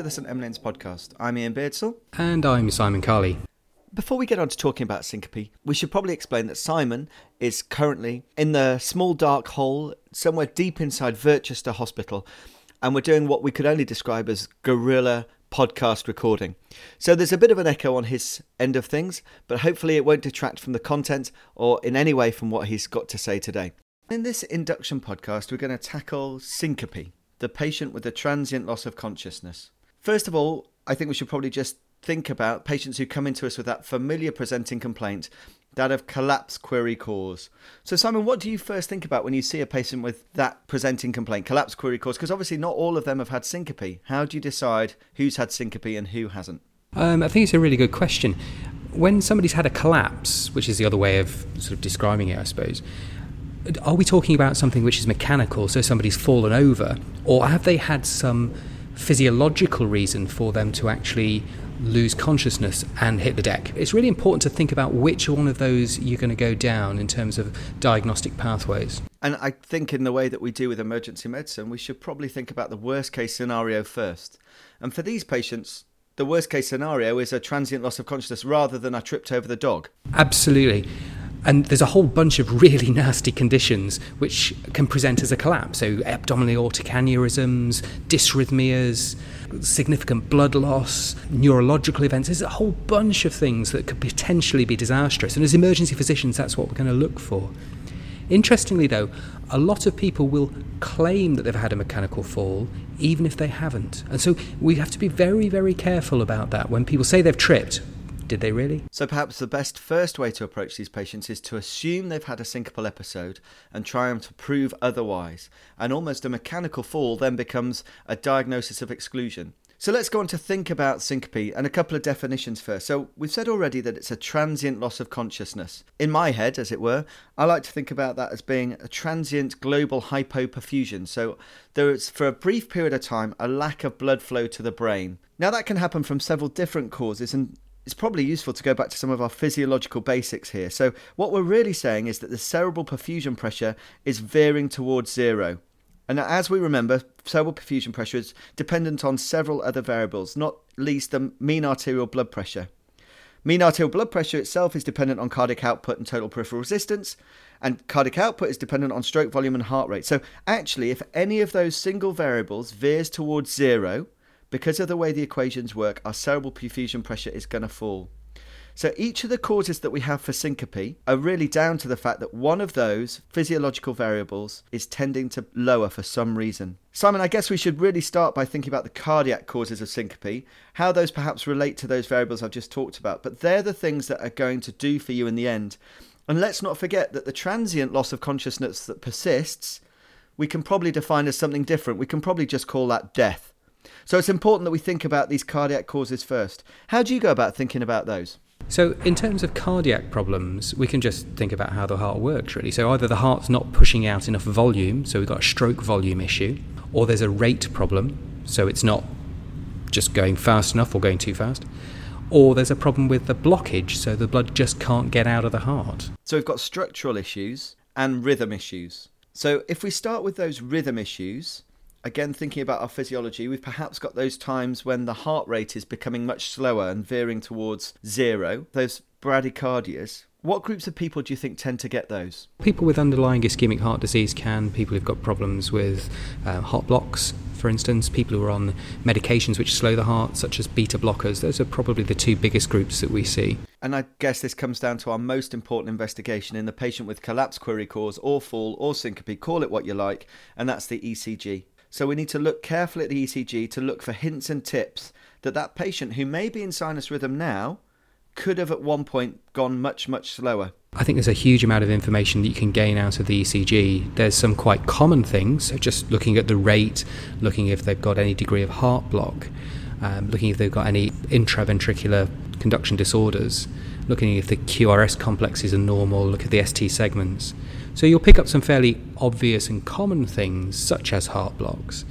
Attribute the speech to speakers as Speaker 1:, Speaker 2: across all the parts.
Speaker 1: To the St Emlyn's podcast. I'm Iain Beardsell.
Speaker 2: And I'm Simon Carley.
Speaker 1: Before we get on to talking about syncope, we should probably explain that Simon is currently in the small dark hole somewhere deep inside Virchester Hospital, and we're doing what we could only describe as guerrilla podcast recording. So there's a bit of an echo on his end of things, but hopefully it won't detract from the content or in any way from what he's got to say today. In this induction podcast, we're going to tackle syncope, the patient with a transient loss of consciousness. First of all, I think we should probably just think about patients who come into us with that familiar presenting complaint, that of collapse query cause. So, Simon, what do you first think about when you see a patient with that presenting complaint, collapse query cause? Because obviously not all of them have had syncope. How do you decide who's had syncope and who hasn't?
Speaker 2: Um, I think it's a really good question. When somebody's had a collapse, which is the other way of sort of describing it, I suppose, are we talking about something which is mechanical, so somebody's fallen over, or have they had some physiological reason for them to actually lose consciousness and hit the deck. It's really important to think about which one of those you're going to go down in terms of diagnostic pathways.
Speaker 1: And I think, in the way that we do with emergency medicine, we should probably think about the worst case scenario first. And for these patients, the worst case scenario is a transient loss of consciousness rather than I tripped over the dog.
Speaker 2: Absolutely. And there's a whole bunch of really nasty conditions which can present as a collapse. So, abdominal aortic aneurysms, dysrhythmias, significant blood loss, neurological events. There's a whole bunch of things that could potentially be disastrous. And as emergency physicians, that's what we're going to look for. Interestingly, though, a lot of people will claim that they've had a mechanical fall even if they haven't. And so we have to be very, very careful about that. When people say they've tripped, did they really?
Speaker 1: So perhaps the best first way to approach these patients is to assume they've had a syncopal episode and try them to prove otherwise. And almost a mechanical fall then becomes a diagnosis of exclusion. So let's go on to think about syncope and a couple of definitions first. So we've said already that it's a transient loss of consciousness. In my head, as it were, I like to think about that as being a transient global hypoperfusion. So there is, for a brief period of time, a lack of blood flow to the brain. Now that can happen from several different causes and it's probably useful to go back to some of our physiological basics here. So, what we're really saying is that the cerebral perfusion pressure is veering towards zero. And as we remember, cerebral perfusion pressure is dependent on several other variables, not least the mean arterial blood pressure. Mean arterial blood pressure itself is dependent on cardiac output and total peripheral resistance, and cardiac output is dependent on stroke volume and heart rate. So, actually, if any of those single variables veers towards zero, because of the way the equations work, our cerebral perfusion pressure is going to fall. So each of the causes that we have for syncope are really down to the fact that one of those physiological variables is tending to lower for some reason. Simon, I guess we should really start by thinking about the cardiac causes of syncope, how those perhaps relate to those variables I've just talked about. But they're the things that are going to do for you in the end. And let's not forget that the transient loss of consciousness that persists, we can probably define as something different. We can probably just call that death. So it's important that we think about these cardiac causes first. How do you go about thinking about those?
Speaker 2: So, in terms of cardiac problems, we can just think about how the heart works, really. So, either the heart's not pushing out enough volume, so we've got a stroke volume issue, or there's a rate problem, so it's not just going fast enough or going too fast, or there's a problem with the blockage, so the blood just can't get out of the heart.
Speaker 1: So, we've got structural issues and rhythm issues. So, if we start with those rhythm issues, again, thinking about our physiology, we've perhaps got those times when the heart rate is becoming much slower and veering towards zero, those bradycardias. What groups of people do you think tend to get those?
Speaker 2: People with underlying ischemic heart disease can, people who've got problems with uh, heart blocks, for instance, people who are on medications which slow the heart, such as beta blockers. Those are probably the two biggest groups that we see.
Speaker 1: And I guess this comes down to our most important investigation in the patient with collapse query cause or fall or syncope, call it what you like, and that's the ECG. So we need to look carefully at the ECG to look for hints and tips that that patient who may be in sinus rhythm now could have at one point gone much, much slower.
Speaker 2: I think there's a huge amount of information that you can gain out of the ECG. There's some quite common things, just looking at the rate, looking if they've got any degree of heart block, um, looking if they've got any intraventricular conduction disorders, looking if the QRS complexes are normal, look at the ST segments. So you'll pick up some fairly obvious and common things, such as heart blocks.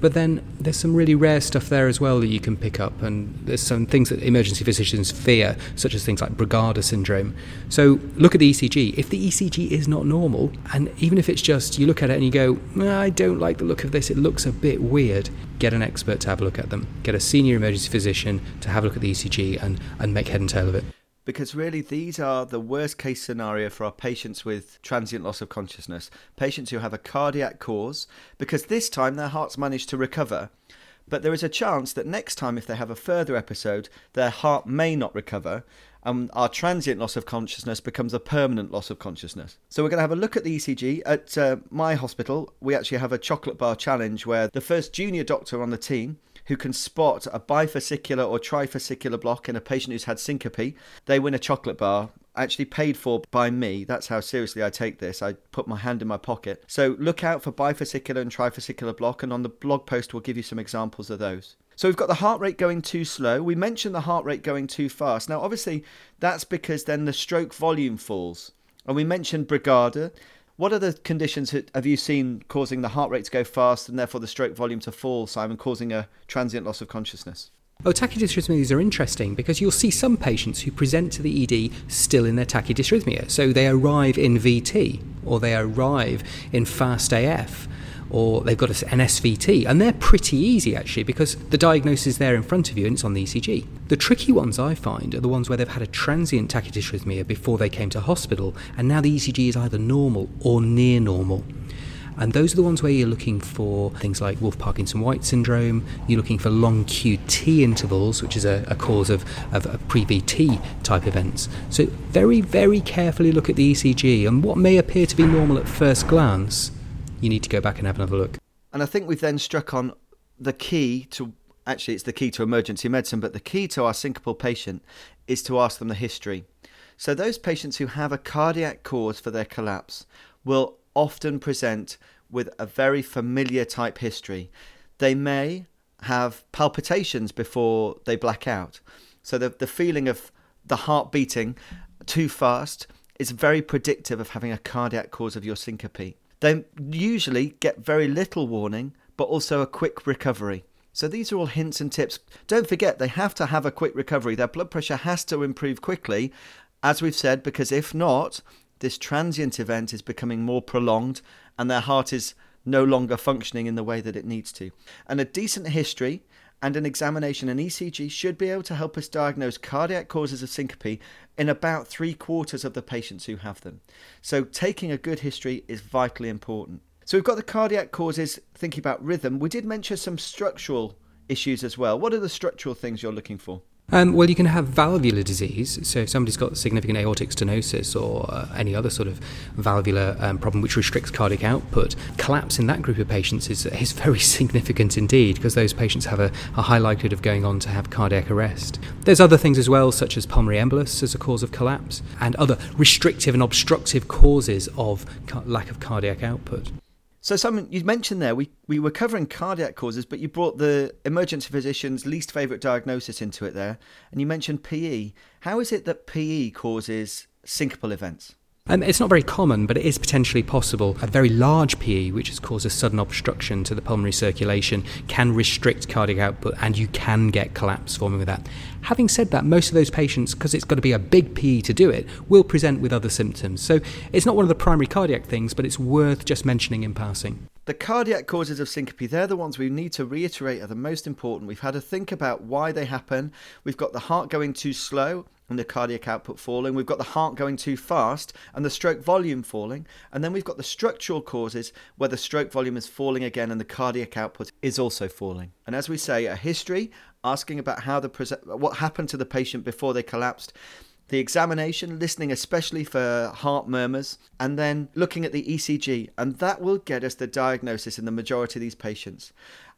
Speaker 2: But then there's some really rare stuff there as well that you can pick up, and there's some things that emergency physicians fear, such as things like Brugada syndrome. So look at the ECG. If the ECG is not normal, and even if it's just you look at it and you go, I don't like the look of this, it looks a bit weird, get an expert to have a look at them. Get a senior emergency physician to have a look at the ECG and, and make head and tail of it
Speaker 1: because really these are the worst case scenario for our patients with transient loss of consciousness, patients who have a cardiac cause, because this time their heart's managed to recover. But there is a chance that next time, if they have a further episode, their heart may not recover, and our transient loss of consciousness becomes a permanent loss of consciousness. So, we're going to have a look at the ECG. At uh, my hospital, we actually have a chocolate bar challenge where the first junior doctor on the team who can spot a bifascicular or trifascicular block in a patient who's had syncope, they win a chocolate bar actually paid for by me. That's how seriously I take this. I put my hand in my pocket. So look out for bifascicular and trifascicular block, and on the blog post, we'll give you some examples of those. So we've got the heart rate going too slow. We mentioned the heart rate going too fast. Now, obviously, that's because then the stroke volume falls. And we mentioned Brugada. What are the conditions have you seen causing the heart rate to go fast and therefore the stroke volume to fall, Simon, causing a transient loss of consciousness?
Speaker 2: Oh, tachydysrhythmias are interesting because you'll see some patients who present to the ED still in their tachydysrhythmia. So they arrive in VT or they arrive in fast AF or they've got an SVT, and they're pretty easy actually because the diagnosis is there in front of you and it's on the ECG. The tricky ones I find are the ones where they've had a transient tachydysrhythmia before they came to hospital, and now the ECG is either normal or near normal. And those are the ones where you're looking for things like Wolff Parkinson White syndrome, you're looking for long QT intervals, which is a, a cause of, of, of pre VT type events. So, very, very carefully look at the ECG and what may appear to be normal at first glance you need to go back and have another look.
Speaker 1: And I think we've then struck on the key to actually, it's the key to emergency medicine, but the key to our syncopal patient is to ask them the history. So, those patients who have a cardiac cause for their collapse will often present with a very familiar type history. They may have palpitations before they black out. So, the, the feeling of the heart beating too fast is very predictive of having a cardiac cause of your syncope. They usually get very little warning, but also a quick recovery. So these are all hints and tips. Don't forget, they have to have a quick recovery. Their blood pressure has to improve quickly, as we've said, because if not, this transient event is becoming more prolonged and their heart is no longer functioning in the way that it needs to. And a decent history and an examination and ECG should be able to help us diagnose cardiac causes of syncope in about three quarters of the patients who have them. So, taking a good history is vitally important. So, we've got the cardiac causes, thinking about rhythm. We did mention some structural issues as well. What are the structural things you're looking for?
Speaker 2: Um, well, you can have valvular disease. So, if somebody's got significant aortic stenosis or uh, any other sort of valvular um, problem which restricts cardiac output, collapse in that group of patients is, is very significant indeed because those patients have a, a, high likelihood of going on to have cardiac arrest. There's other things as well, such as pulmonary embolus as a cause of collapse and other restrictive and obstructive causes of ca- lack of cardiac output.
Speaker 1: So, Simon, you mentioned there we, we were covering cardiac causes, but you brought the emergency physician's least favourite diagnosis into it there, and you mentioned PE. How is it that PE causes syncopal events?
Speaker 2: Um, it's not very common, but it is potentially possible. A very large PE, which has caused a sudden obstruction to the pulmonary circulation, can restrict cardiac output and you can get collapse forming with that. Having said that, most of those patients, because it's got to be a big PE to do it, will present with other symptoms. So it's not one of the primary cardiac things, but it's worth just mentioning in passing.
Speaker 1: The cardiac causes of syncope, they're the ones we need to reiterate are the most important. We've had to think about why they happen. We've got the heart going too slow and the cardiac output falling. We've got the heart going too fast and the stroke volume falling. And then we've got the structural causes where the stroke volume is falling again and the cardiac output is also falling. And as we say, a history asking about how the what happened to the patient before they collapsed the examination, listening especially for heart murmurs, and then looking at the ECG, and that will get us the diagnosis in the majority of these patients.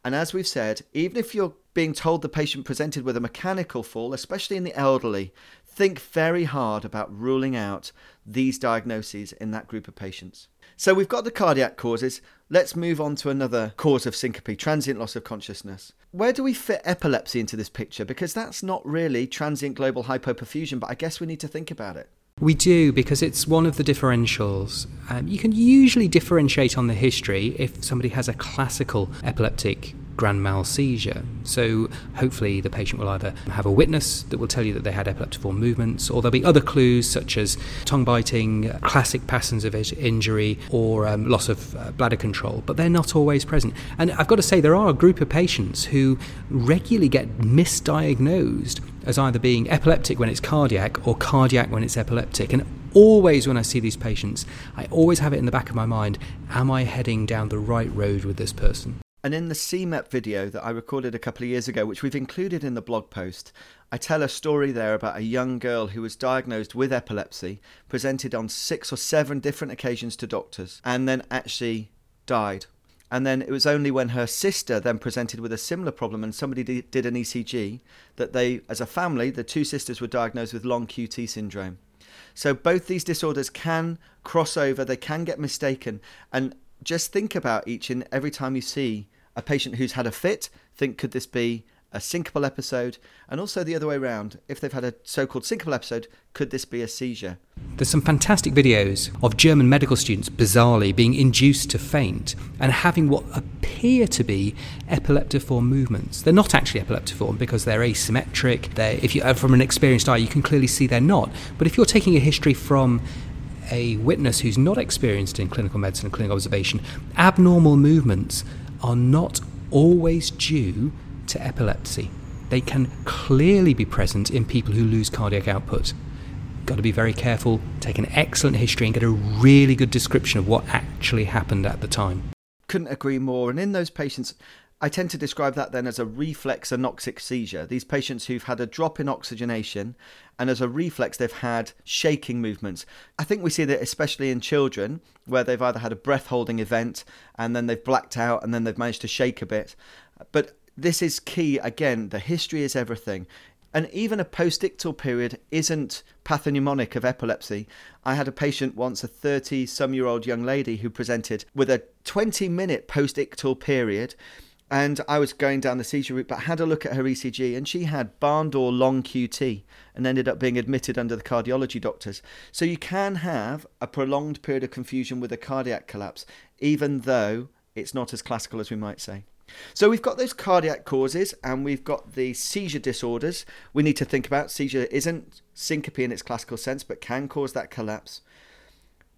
Speaker 1: And as we've said, even if you're being told the patient presented with a mechanical fall, especially in the elderly, think very hard about ruling out these diagnoses in that group of patients. So we've got the cardiac causes. Let's move on to another cause of syncope, transient loss of consciousness. Where do we fit epilepsy into this picture? Because that's not really transient global hypoperfusion, but I guess we need to think about it.
Speaker 2: We do because it's one of the differentials. Um, you can usually differentiate on the history if somebody has a classical epileptic grand mal seizure. So hopefully the patient will either have a witness that will tell you that they had epileptiform movements, or there'll be other clues such as tongue biting, classic patterns of injury, or um, loss of uh, bladder control. But they're not always present. And I've got to say, there are a group of patients who regularly get misdiagnosed as either being epileptic when it's cardiac or cardiac when it's epileptic. And always when I see these patients, I always have it in the back of my mind am I heading down the right road with this person?
Speaker 1: And in the CMEP video that I recorded a couple of years ago, which we've included in the blog post, I tell a story there about a young girl who was diagnosed with epilepsy, presented on six or seven different occasions to doctors, and then actually died. And then it was only when her sister then presented with a similar problem and somebody did an ECG that they, as a family, the two sisters were diagnosed with long QT syndrome. So both these disorders can cross over, they can get mistaken. And just think about each and every time you see a patient who's had a fit, think could this be a syncopal episode? And also the other way around, if they've had a so called syncopal episode, could this be a seizure?
Speaker 2: There's some fantastic videos of German medical students bizarrely being induced to faint and having what appear to be epileptiform movements. They're not actually epileptiform because they're asymmetric. They're, if you uh, from an experienced eye, you can clearly see they're not. But if you're taking a history from a witness who's not experienced in clinical medicine and clinical observation, abnormal movements are not always due to epilepsy. They can clearly be present in people who lose cardiac output. Got to be very careful, take an excellent history, and get a really good description of what actually happened at the time.
Speaker 1: Couldn't agree more. And in those patients, I tend to describe that then as a reflex anoxic seizure. These patients who've had a drop in oxygenation and as a reflex they've had shaking movements. I think we see that especially in children where they've either had a breath holding event and then they've blacked out and then they've managed to shake a bit. But this is key again, the history is everything. And even a postictal period isn't pathognomonic of epilepsy. I had a patient once, a 30 some year old young lady, who presented with a 20 minute postictal period and I was going down the seizure route, but had a look at her ECG, and she had barn door long QT and ended up being admitted under the cardiology doctors. So you can have a prolonged period of confusion with a cardiac collapse, even though it's not as classical as we might say. So we've got those cardiac causes and we've got the seizure disorders we need to think about. Seizure isn't syncope in its classical sense, but can cause that collapse.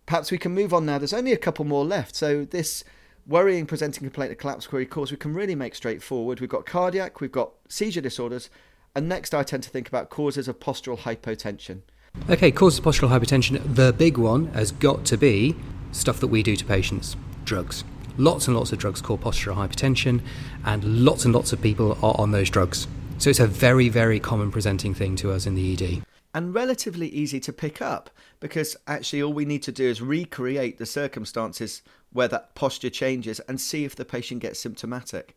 Speaker 1: Perhaps we can move on now. There's only a couple more left. So this worrying presenting complaint of collapse query cause we can really make straightforward. We've got cardiac, we've got seizure disorders, and next I tend to think about causes of postural hypotension.
Speaker 2: Okay, causes of postural hypotension. The big one has got to be stuff that we do to patients drugs. Lots and lots of drugs cause postural hypertension, and lots and lots of people are on those drugs. So it's a very, very common presenting thing to us in the ED
Speaker 1: and relatively easy to pick up because actually all we need to do is recreate the circumstances where that posture changes and see if the patient gets symptomatic.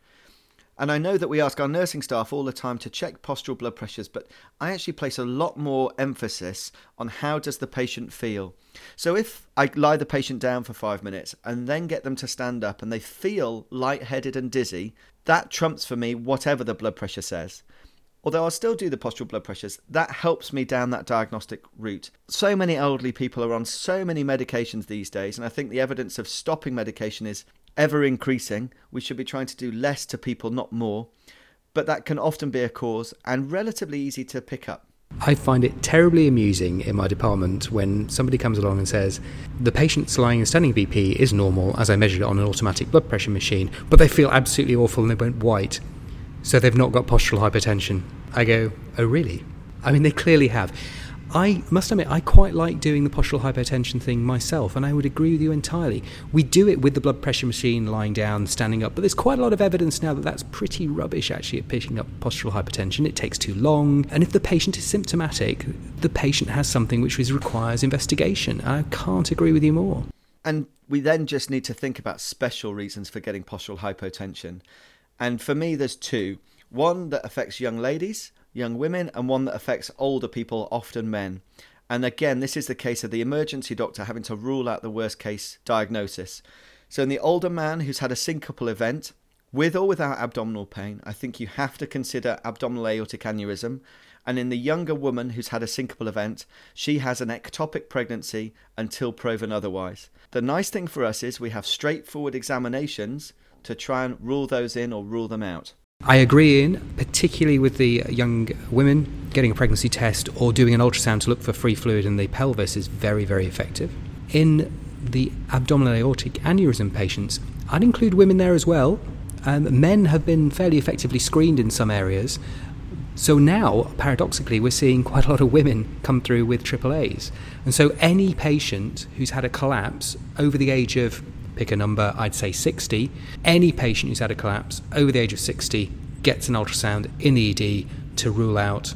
Speaker 1: And I know that we ask our nursing staff all the time to check postural blood pressures, but I actually place a lot more emphasis on how does the patient feel. So if I lie the patient down for 5 minutes and then get them to stand up and they feel lightheaded and dizzy, that trumps for me whatever the blood pressure says although I'll still do the postural blood pressures, that helps me down that diagnostic route. So many elderly people are on so many medications these days, and I think the evidence of stopping medication is ever increasing. We should be trying to do less to people, not more. But that can often be a cause and relatively easy to pick up.
Speaker 2: I find it terribly amusing in my department when somebody comes along and says, the patient's lying and standing BP is normal as I measured it on an automatic blood pressure machine, but they feel absolutely awful and they went white. So they've not got postural hypertension. I go, oh, really? I mean, they clearly have. I must admit, I quite like doing the postural hypertension thing myself, and I would agree with you entirely. We do it with the blood pressure machine lying down, standing up, but there's quite a lot of evidence now that that's pretty rubbish actually at picking up postural hypertension. It takes too long, and if the patient is symptomatic, the patient has something which requires investigation. I can't agree with you more.
Speaker 1: And we then just need to think about special reasons for getting postural hypotension. And for me, there's two one that affects young ladies, young women, and one that affects older people, often men. And again, this is the case of the emergency doctor having to rule out the worst case diagnosis. So, in the older man who's had a syncopal event, With or without abdominal pain, I think you have to consider abdominal aortic aneurysm. And in the younger woman who's had a syncopal event, she has an ectopic pregnancy until proven otherwise. The nice thing for us is we have straightforward examinations to try and rule those in or rule them out.
Speaker 2: I agree in, particularly with the young women, getting a pregnancy test or doing an ultrasound to look for free fluid in the pelvis is very, very effective. In the abdominal aortic aneurysm patients, I'd include women there as well. Um, men have been fairly effectively screened in some areas. So now, paradoxically, we're seeing quite a lot of women come through with AAAs. And so any patient who's had a collapse over the age of, pick a number, I'd say 60, any patient who's had a collapse over the age of 60 gets an ultrasound in the ED to rule out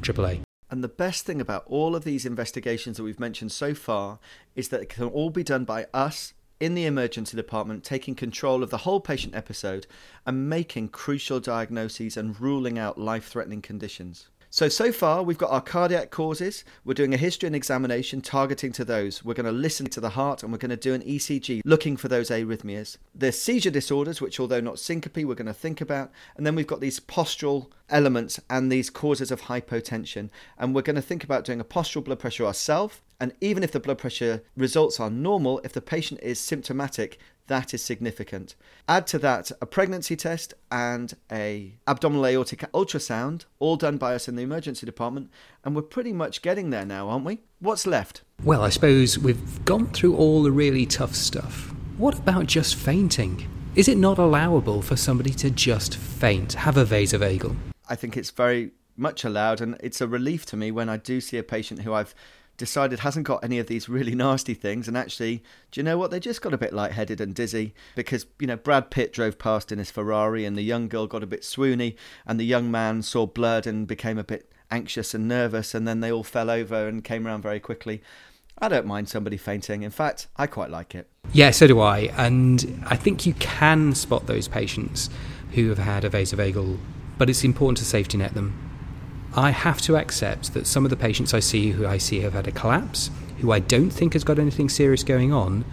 Speaker 2: AAA.
Speaker 1: And the best thing about all of these investigations that we've mentioned so far is that it can all be done by us in the emergency department, taking control of the whole patient episode and making crucial diagnoses and ruling out life threatening conditions. So, so far, we've got our cardiac causes. We're doing a history and examination targeting to those. We're going to listen to the heart and we're going to do an ECG looking for those arrhythmias. The seizure disorders, which, although not syncope, we're going to think about. And then we've got these postural elements and these causes of hypotension. And we're going to think about doing a postural blood pressure ourselves. And even if the blood pressure results are normal, if the patient is symptomatic, that is significant. Add to that a pregnancy test and a abdominal aortic ultrasound, all done by us in the emergency department, and we're pretty much getting there now, aren't we? What's left?
Speaker 2: Well, I suppose we've gone through all the really tough stuff. What about just fainting? Is it not allowable for somebody to just faint, have a vasovagal?
Speaker 1: I think it's very much allowed, and it's a relief to me when I do see a patient who I've decided hasn't got any of these really nasty things and actually do you know what? They just got a bit lightheaded and dizzy because you know Brad Pitt drove past in his Ferrari and the young girl got a bit swoony and the young man saw blood and became a bit anxious and nervous and then they all fell over and came around very quickly. I don't mind somebody fainting. In fact I quite like it.
Speaker 2: Yeah so do I. And I think you can spot those patients who have had a vasovagal but it's important to safety net them I have to accept that some of the patients I see who I see have had a collapse, who I don't think has got anything serious going on,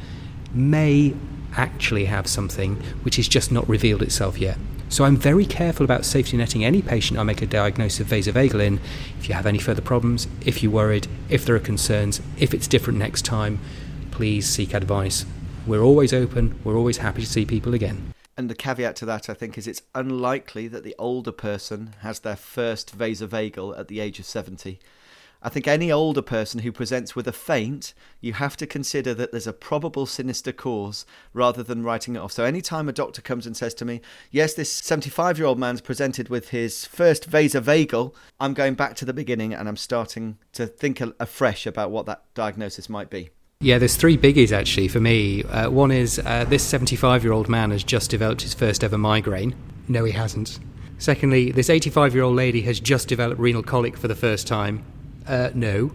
Speaker 2: may actually have something which has just not revealed itself yet. So I'm very careful about safety netting any patient I make a diagnosis of vasovagal in. If you have any further problems, if you're worried, if there are concerns, if it's different next time, please seek advice. We're always open, we're always happy to see people again.
Speaker 1: And the caveat to that, I think, is it's unlikely that the older person has their first vasovagal at the age of 70. I think any older person who presents with a faint, you have to consider that there's a probable sinister cause rather than writing it off. So, anytime a doctor comes and says to me, Yes, this 75 year old man's presented with his first vasovagal, I'm going back to the beginning and I'm starting to think afresh about what that diagnosis might be.
Speaker 2: Yeah, there's three biggies actually for me. Uh, one is uh, this 75 year old man has just developed his first ever migraine. No, he hasn't. Secondly, this 85 year old lady has just developed renal colic for the first time. Uh, no.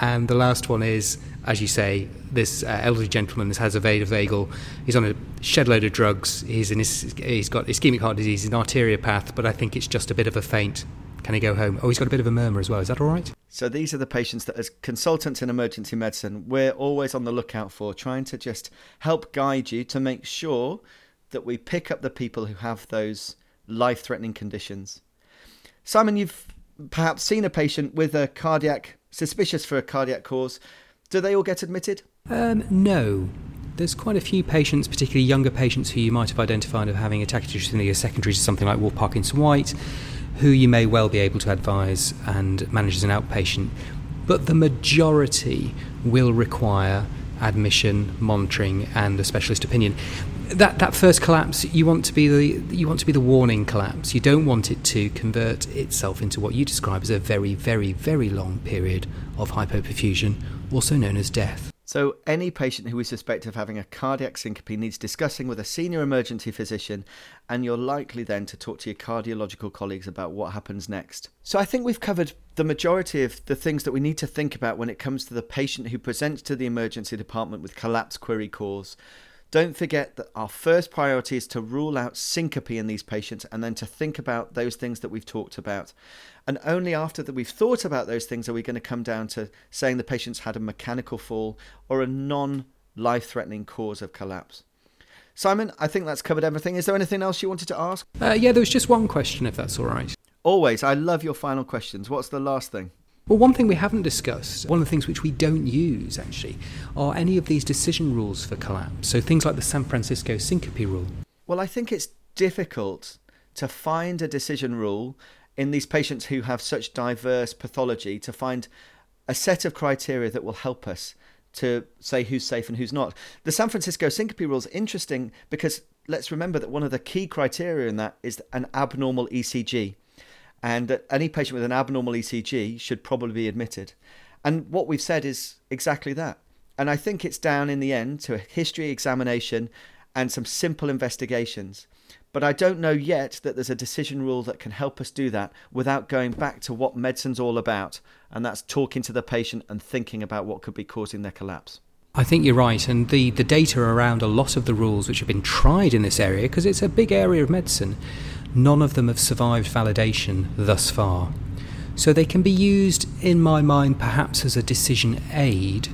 Speaker 2: And the last one is, as you say, this uh, elderly gentleman has a vagal. He's on a shed load of drugs. He's, in his, he's got ischemic heart disease, an arteriopath, but I think it's just a bit of a faint. Can he go home? Oh, he's got a bit of a murmur as well. Is that all right?
Speaker 1: So these are the patients that, as consultants in emergency medicine, we're always on the lookout for, trying to just help guide you to make sure that we pick up the people who have those life threatening conditions. Simon, you've perhaps seen a patient with a cardiac, suspicious for a cardiac cause. Do they all get admitted?
Speaker 2: Um, no. There's quite a few patients, particularly younger patients, who you might have identified of having a tachycardia secondary to something like Wolff Parkinson White, who you may well be able to advise and manage as an outpatient, but the majority will require admission, monitoring, and a specialist opinion. That that first collapse, you want to be the you want to be the warning collapse. You don't want it to convert itself into what you describe as a very, very, very long period of hypoperfusion, also known as death.
Speaker 1: So, any patient who is suspected of having a cardiac syncope needs discussing with a senior emergency physician, and you're likely then to talk to your cardiological colleagues about what happens next. So, I think we've covered the majority of the things that we need to think about when it comes to the patient who presents to the emergency department with collapse query cause. Don't forget that our first priority is to rule out syncope in these patients and then to think about those things that we've talked about. And only after that we've thought about those things are we going to come down to saying the patient's had a mechanical fall or a non life threatening cause of collapse. Simon, I think that's covered everything. Is there anything else you wanted to ask?
Speaker 2: Uh, yeah, there was just one question, if that's all right.
Speaker 1: Always. I love your final questions. What's the last thing?
Speaker 2: Well, one thing we haven't discussed, one of the things which we don't use actually, are any of these decision rules for collapse. So things like the San Francisco syncope rule.
Speaker 1: Well, I think it's difficult to find a decision rule in these patients who have such diverse pathology to find a set of criteria that will help us to say who's safe and who's not. The San Francisco syncope rule is interesting because let's remember that one of the key criteria in that is an abnormal ECG. And that any patient with an abnormal ECG should probably be admitted. And what we've said is exactly that. And I think it's down in the end to a history examination and some simple investigations. But I don't know yet that there's a decision rule that can help us do that without going back to what medicine's all about, and that's talking to the patient and thinking about what could be causing their collapse.
Speaker 2: I think you're right, and the, the data around a lot of the rules which have been tried in this area, because it's a big area of medicine, none of them have survived validation thus far. So they can be used, in my mind, perhaps as a decision aid,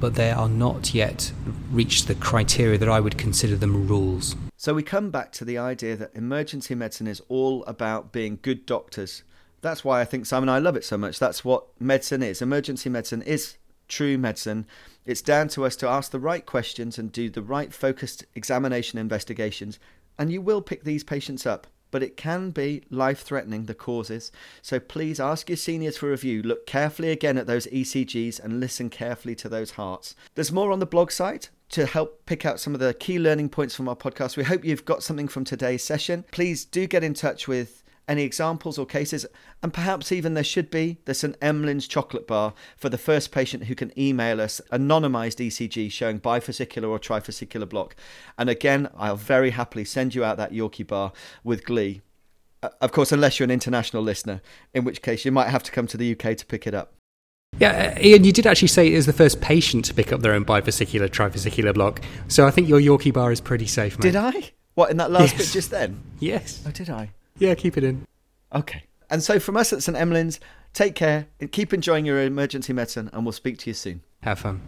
Speaker 2: but they are not yet reached the criteria that I would consider them rules.
Speaker 1: So we come back to the idea that emergency medicine is all about being good doctors. That's why I think Simon I love it so much. That's what medicine is. Emergency medicine is true medicine. It's down to us to ask the right questions and do the right focused examination investigations, and you will pick these patients up. But it can be life threatening, the causes. So please ask your seniors for review. Look carefully again at those ECGs and listen carefully to those hearts. There's more on the blog site to help pick out some of the key learning points from our podcast. We hope you've got something from today's session. Please do get in touch with any examples or cases, and perhaps even there should be the St. Emlyn's chocolate bar for the first patient who can email us anonymized ECG showing bifascicular or trifascicular block. And again, I'll very happily send you out that Yorkie bar with glee. Uh, of course, unless you're an international listener, in which case you might have to come to the UK to pick it up.
Speaker 2: Yeah, uh, Iain, you did actually say it is the first patient to pick up their own bifascicular, trifascicular block. So I think your Yorkie bar is pretty safe, mate.
Speaker 1: Did I? What, in that last
Speaker 2: Yes.
Speaker 1: bit just then?
Speaker 2: Yes.
Speaker 1: Oh, did I?
Speaker 2: Yeah, keep it in.
Speaker 1: Okay. And so from us at St. Emlyn's, take care and keep enjoying your emergency medicine, and we'll speak to you soon.
Speaker 2: Have fun.